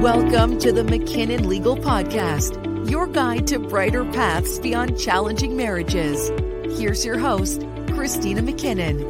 Welcome to the McKinnon Legal Podcast, your guide to brighter paths beyond challenging marriages. Here's your host, Christina McKinnon.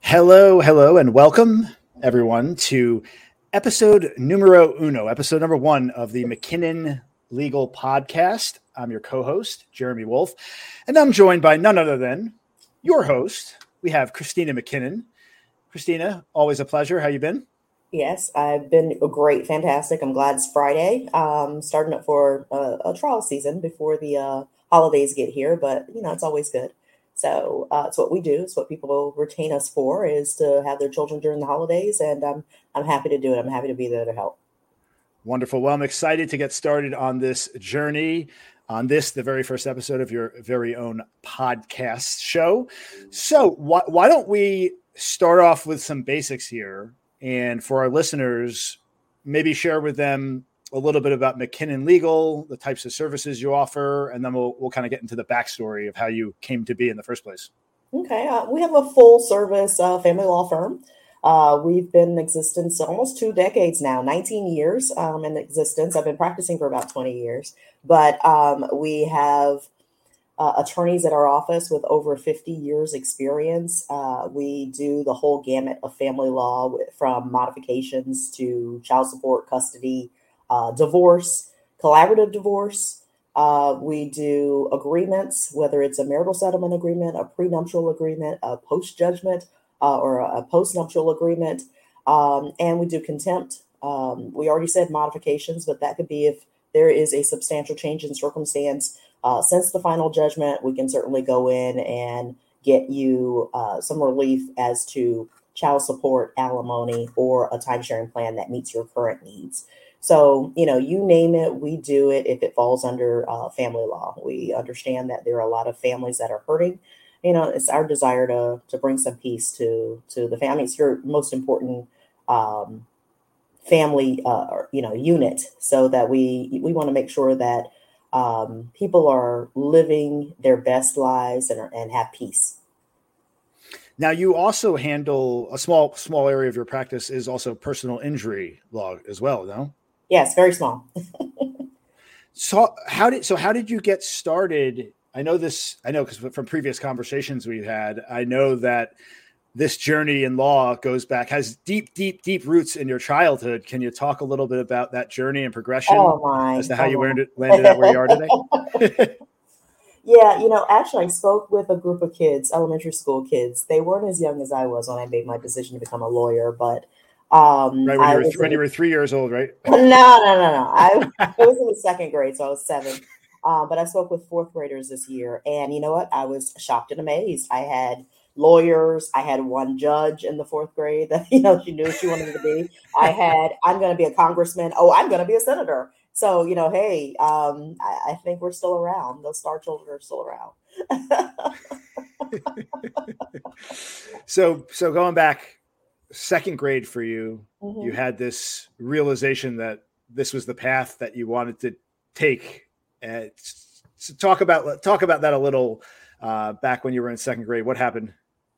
Hello, hello, and welcome everyone to episode numero uno, episode number one of the McKinnon Legal Podcast. I'm your co host, Jeremy Wolf, and I'm joined by none other than your host. We have Christina McKinnon. Christina, always a pleasure. How you been? Yes, I've been great, fantastic. I'm glad it's Friday. Um, starting up for a, a trial season before the uh, holidays get here, but you know it's always good. So uh, it's what we do. It's what people retain us for is to have their children during the holidays, and I'm I'm happy to do it. I'm happy to be there to help. Wonderful. Well, I'm excited to get started on this journey on this, the very first episode of your very own podcast show. So, why, why don't we start off with some basics here? And for our listeners, maybe share with them a little bit about McKinnon Legal, the types of services you offer, and then we'll, we'll kind of get into the backstory of how you came to be in the first place. Okay. Uh, we have a full service uh, family law firm. Uh, we've been in existence almost two decades now, 19 years um, in existence. I've been practicing for about 20 years, but um, we have uh, attorneys at our office with over 50 years experience. Uh, we do the whole gamut of family law from modifications to child support, custody, uh, divorce, collaborative divorce. Uh, we do agreements, whether it's a marital settlement agreement, a prenuptial agreement, a post judgment uh, or a, a postnuptial agreement. Um, and we do contempt. Um, we already said modifications, but that could be if there is a substantial change in circumstance uh, since the final judgment. We can certainly go in and get you uh, some relief as to child support, alimony, or a time sharing plan that meets your current needs. So, you know, you name it, we do it if it falls under uh, family law. We understand that there are a lot of families that are hurting you know, it's our desire to to bring some peace to to the family. It's your most important um, family, uh, you know, unit, so that we we want to make sure that um, people are living their best lives and and have peace. Now, you also handle a small small area of your practice is also personal injury law as well, no? Yes, very small. so how did so how did you get started I know this, I know because from previous conversations we've had, I know that this journey in law goes back, has deep, deep, deep roots in your childhood. Can you talk a little bit about that journey and progression oh as to how you landed, landed up where you are today? yeah, you know, actually, I spoke with a group of kids, elementary school kids. They weren't as young as I was when I made my decision to become a lawyer, but um, right when, you were, when in, you were, three years old, right? No, no, no, no. I, I was in the second grade, so I was seven. Uh, but I spoke with fourth graders this year, and you know what? I was shocked and amazed. I had lawyers. I had one judge in the fourth grade that you know she knew she wanted to be. I had I'm going to be a congressman. Oh, I'm going to be a senator. So you know, hey, um, I, I, think we're still around. Those star children are still around. so so going back second grade for you, mm-hmm. you had this realization that this was the path that you wanted to take uh, so talk about talk about that a little. Uh, back when you were in second grade, what happened?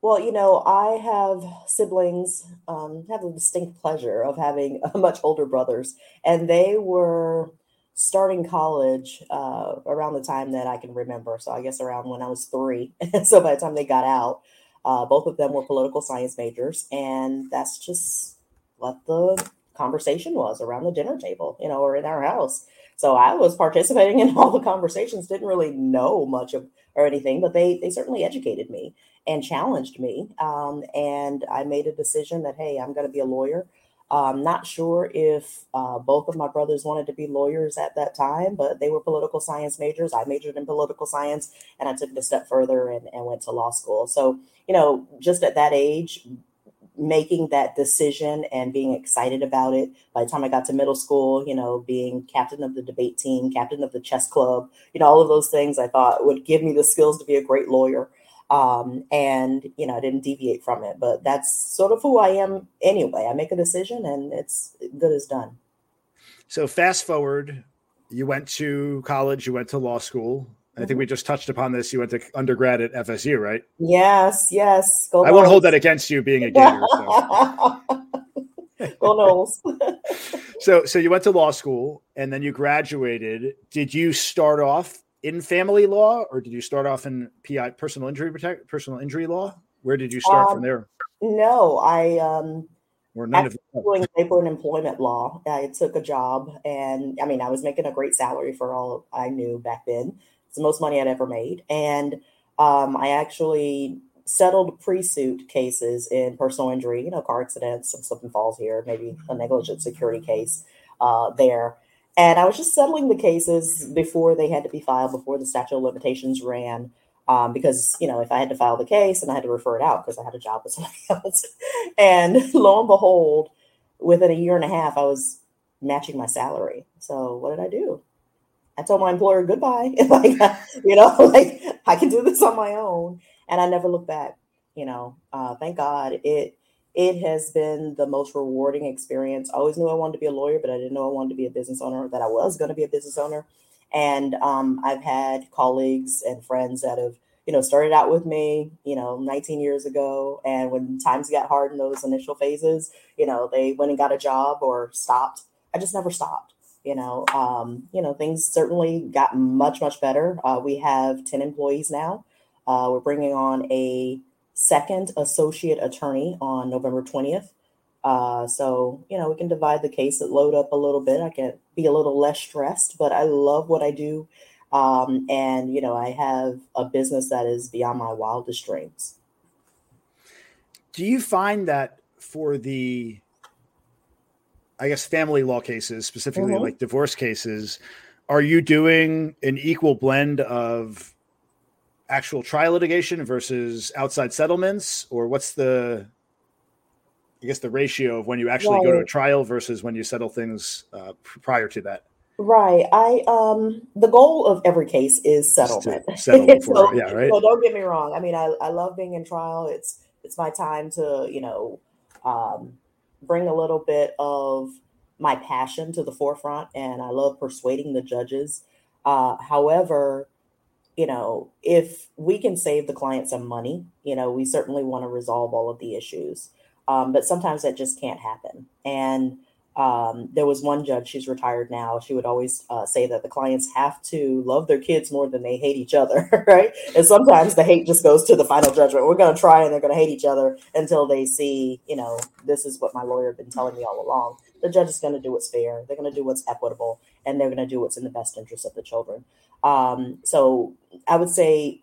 Well, you know, I have siblings. Um, have a distinct pleasure of having much older brothers, and they were starting college uh, around the time that I can remember. So I guess around when I was three. so by the time they got out, uh, both of them were political science majors, and that's just what the conversation was around the dinner table, you know, or in our house. So I was participating in all the conversations, didn't really know much of or anything, but they they certainly educated me and challenged me. Um, and I made a decision that hey, I'm going to be a lawyer. I'm not sure if uh, both of my brothers wanted to be lawyers at that time, but they were political science majors. I majored in political science, and I took it a step further and, and went to law school. So, you know, just at that age, making that decision and being excited about it. By the time I got to middle school, you know, being captain of the debate team, captain of the chess club, you know, all of those things I thought would give me the skills to be a great lawyer. Um, and, you know, I didn't deviate from it, but that's sort of who I am anyway. I make a decision and it's good as done. So fast forward, you went to college, you went to law school. I think we just touched upon this. You went to undergrad at FSU, right? Yes, yes. Go I won't hold that against you being a Gator. So. Go Noles. so, so you went to law school and then you graduated. Did you start off in family law, or did you start off in PI, personal injury protect, personal injury law? Where did you start um, from there? No, I um, or none of doing labor and employment law. I took a job, and I mean, I was making a great salary for all I knew back then. It's the most money I'd ever made, and um, I actually settled pre-suit cases in personal injury, you know, car accidents, some slip and falls here, maybe a negligent security case uh, there. And I was just settling the cases before they had to be filed, before the statute of limitations ran um, because you know if I had to file the case and I had to refer it out because I had a job with somebody else, and lo and behold, within a year and a half, I was matching my salary. So what did I do? I told my employer goodbye. like you know, like I can do this on my own, and I never looked back. You know, uh, thank God it it has been the most rewarding experience. I always knew I wanted to be a lawyer, but I didn't know I wanted to be a business owner. That I was going to be a business owner. And um, I've had colleagues and friends that have, you know, started out with me, you know, 19 years ago. And when times got hard in those initial phases, you know, they went and got a job or stopped. I just never stopped. You know, um, you know, things certainly got much, much better. Uh, we have 10 employees now. Uh, we're bringing on a second associate attorney on November 20th. Uh, so, you know, we can divide the case load up a little bit. I can be a little less stressed, but I love what I do. Um, and, you know, I have a business that is beyond my wildest dreams. Do you find that for the, I guess, family law cases, specifically mm-hmm. like divorce cases, are you doing an equal blend of actual trial litigation versus outside settlements, or what's the I guess the ratio of when you actually right. go to a trial versus when you settle things uh, prior to that. Right. I um the goal of every case is settlement. Settle so, yeah, right. So don't get me wrong. I mean, I, I love being in trial. It's it's my time to, you know, um, bring a little bit of my passion to the forefront and I love persuading the judges. Uh, however, you know, if we can save the client some money, you know, we certainly want to resolve all of the issues. Um, but sometimes that just can't happen. And um, there was one judge, she's retired now. She would always uh, say that the clients have to love their kids more than they hate each other, right? And sometimes the hate just goes to the final judgment. We're going to try and they're going to hate each other until they see, you know, this is what my lawyer had been telling me all along. The judge is going to do what's fair, they're going to do what's equitable, and they're going to do what's in the best interest of the children. Um, so I would say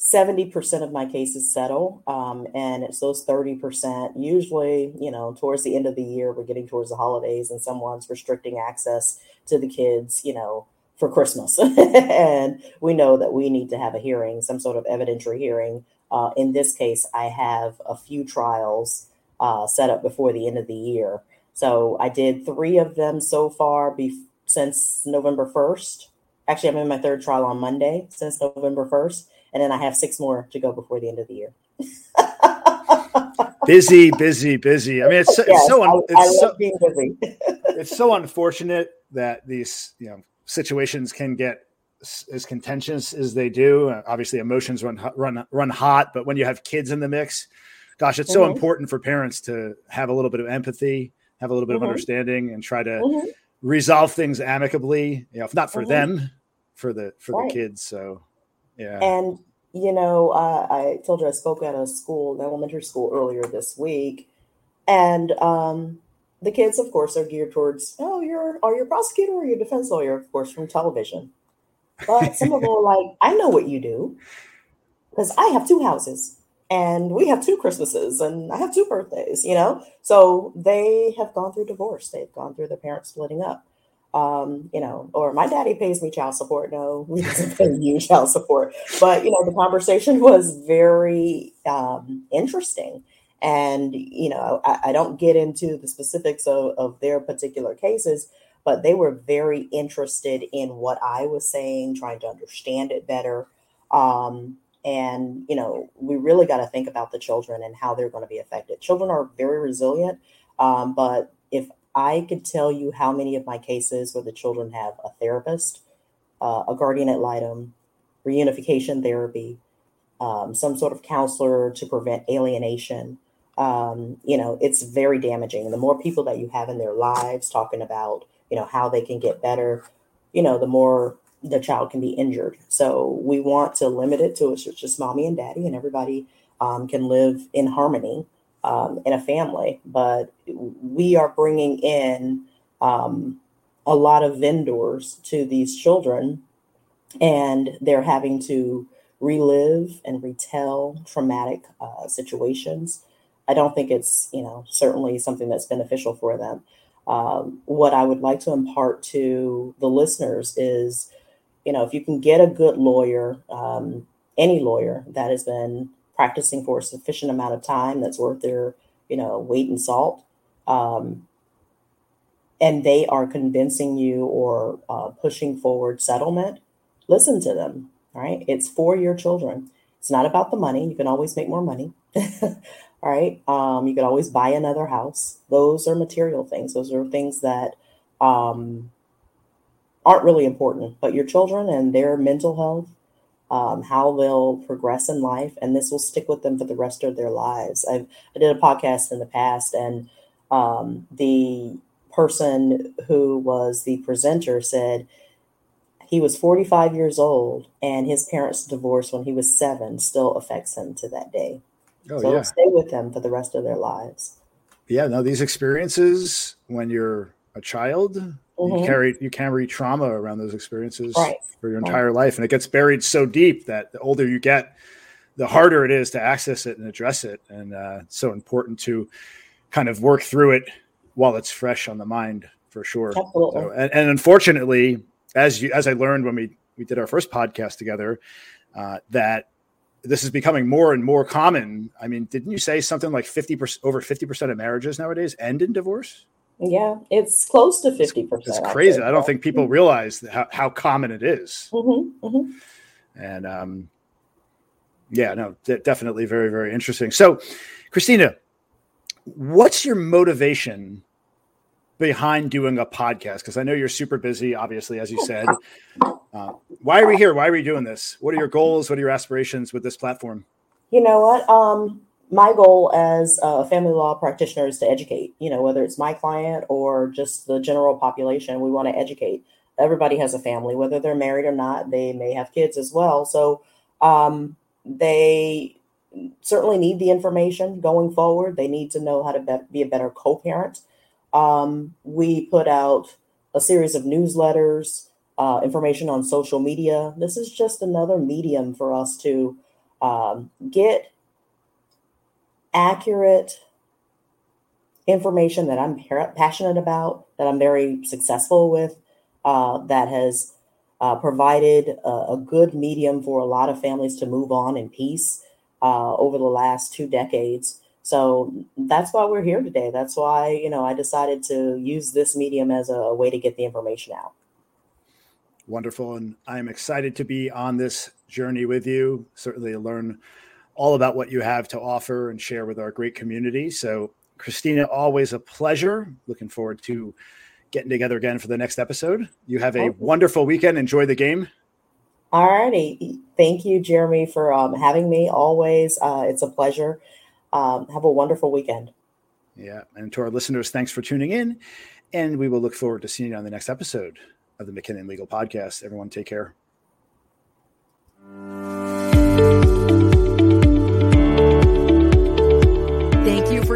70% of my cases settle um, and it's those 30% usually you know towards the end of the year we're getting towards the holidays and someone's restricting access to the kids you know for christmas. And we know that we need to have a hearing some sort of evidentiary hearing. Uh, in this case i have a few trials uh, set up before the end of the year so i did three of them so far be- since november 1st actually i'm in my third trial on monday since november 1st and then I have six more to go before the end of the year. busy, busy, busy. I mean, it's, yes, it's so un- it's I, so, being busy. it's so unfortunate that these you know situations can get as contentious as they do. Obviously, emotions run run run hot, but when you have kids in the mix, gosh, it's so mm-hmm. important for parents to have a little bit of empathy, have a little bit mm-hmm. of understanding, and try to mm-hmm. resolve things amicably. You know, if not for mm-hmm. them, for the for right. the kids. So yeah. And, you know, uh, I told you I spoke at a school, an elementary school earlier this week. And um, the kids, of course, are geared towards, oh, you're, are you a prosecutor or you a defense lawyer, of course, from television. But some of them are like, I know what you do because I have two houses and we have two Christmases and I have two birthdays, you know? So they have gone through divorce. They've gone through their parents splitting up um, you know, or my daddy pays me child support. No, he doesn't pay you child support. But you know, the conversation was very um, interesting, and you know, I, I, don't get into the specifics of, of their particular cases, but they were very interested in what I was saying, trying to understand it better. Um, and you know, we really got to think about the children and how they're going to be affected. Children are very resilient, um, but if I could tell you how many of my cases where the children have a therapist, uh, a guardian ad litem, reunification therapy, um, some sort of counselor to prevent alienation. Um, you know, it's very damaging. And the more people that you have in their lives talking about, you know, how they can get better, you know, the more the child can be injured. So we want to limit it to it's just mommy and daddy, and everybody um, can live in harmony um, in a family. But we are bringing in um, a lot of vendors to these children, and they're having to relive and retell traumatic uh, situations. I don't think it's, you know, certainly something that's beneficial for them. Um, what I would like to impart to the listeners is, you know, if you can get a good lawyer, um, any lawyer that has been practicing for a sufficient amount of time that's worth their, you know, weight in salt, um, and they are convincing you or uh, pushing forward settlement, listen to them right? It's for your children. It's not about the money. You can always make more money. all right. Um, you can always buy another house. Those are material things. Those are things that um, aren't really important. But your children and their mental health, um, how they'll progress in life, and this will stick with them for the rest of their lives. I've, I did a podcast in the past, and um, the person who was the presenter said he was 45 years old, and his parents' divorce when he was seven still affects him to that day. Oh, so yeah. stay with them for the rest of their lives. Yeah, no, these experiences when you're a child, mm-hmm. you carry you carry trauma around those experiences right. for your entire right. life, and it gets buried so deep that the older you get, the harder it is to access it and address it. And uh, it's so important to kind of work through it while it's fresh on the mind, for sure. So, and, and unfortunately, as you as I learned when we we did our first podcast together, uh, that this is becoming more and more common. I mean, didn't you say something like fifty percent over fifty percent of marriages nowadays end in divorce? Yeah, it's close to fifty percent. It's crazy. I don't think people realize how, how common it is. Mm-hmm, mm-hmm. And um, yeah, no, definitely very very interesting. So, Christina, what's your motivation behind doing a podcast? Because I know you're super busy, obviously, as you said. Uh, why are we here? Why are we doing this? What are your goals? What are your aspirations with this platform? You know what? Um, my goal as a family law practitioner is to educate, you know, whether it's my client or just the general population, we want to educate. Everybody has a family, whether they're married or not, they may have kids as well. So um, they certainly need the information going forward. They need to know how to be a better co parent um, we put out a series of newsletters, uh, information on social media. This is just another medium for us to um, get accurate information that I'm passionate about, that I'm very successful with, uh, that has uh, provided a, a, good medium for a lot of families to move on in peace uh, over the last two decades. So that's why we're here today. That's why, you know, I decided to use this medium as a way to get the information out. Wonderful. And I'm excited to be on this journey with you, certainly learn all about what you have to offer and share with our great community. So, Christina, always a pleasure. Looking forward to getting together again for the next episode. You have a wonderful weekend. Enjoy the game. All righty. Thank you, Jeremy, for um, having me. Always, uh, it's a pleasure. Um, have a wonderful weekend. Yeah. And to our listeners, thanks for tuning in. And we will look forward to seeing you on the next episode of the McKinnon Legal Podcast. Everyone, take care.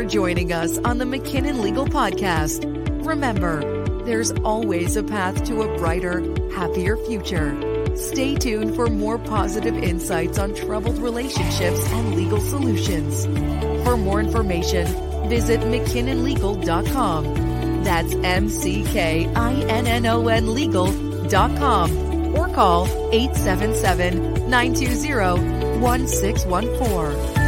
For joining us on the McKinnon Legal Podcast. Remember, there's always a path to a brighter, happier future. Stay tuned for more positive insights on troubled relationships and legal solutions. For more information, visit McKinnonLegal.com. That's M C K I N N O N legal.com or call 877 920 1614.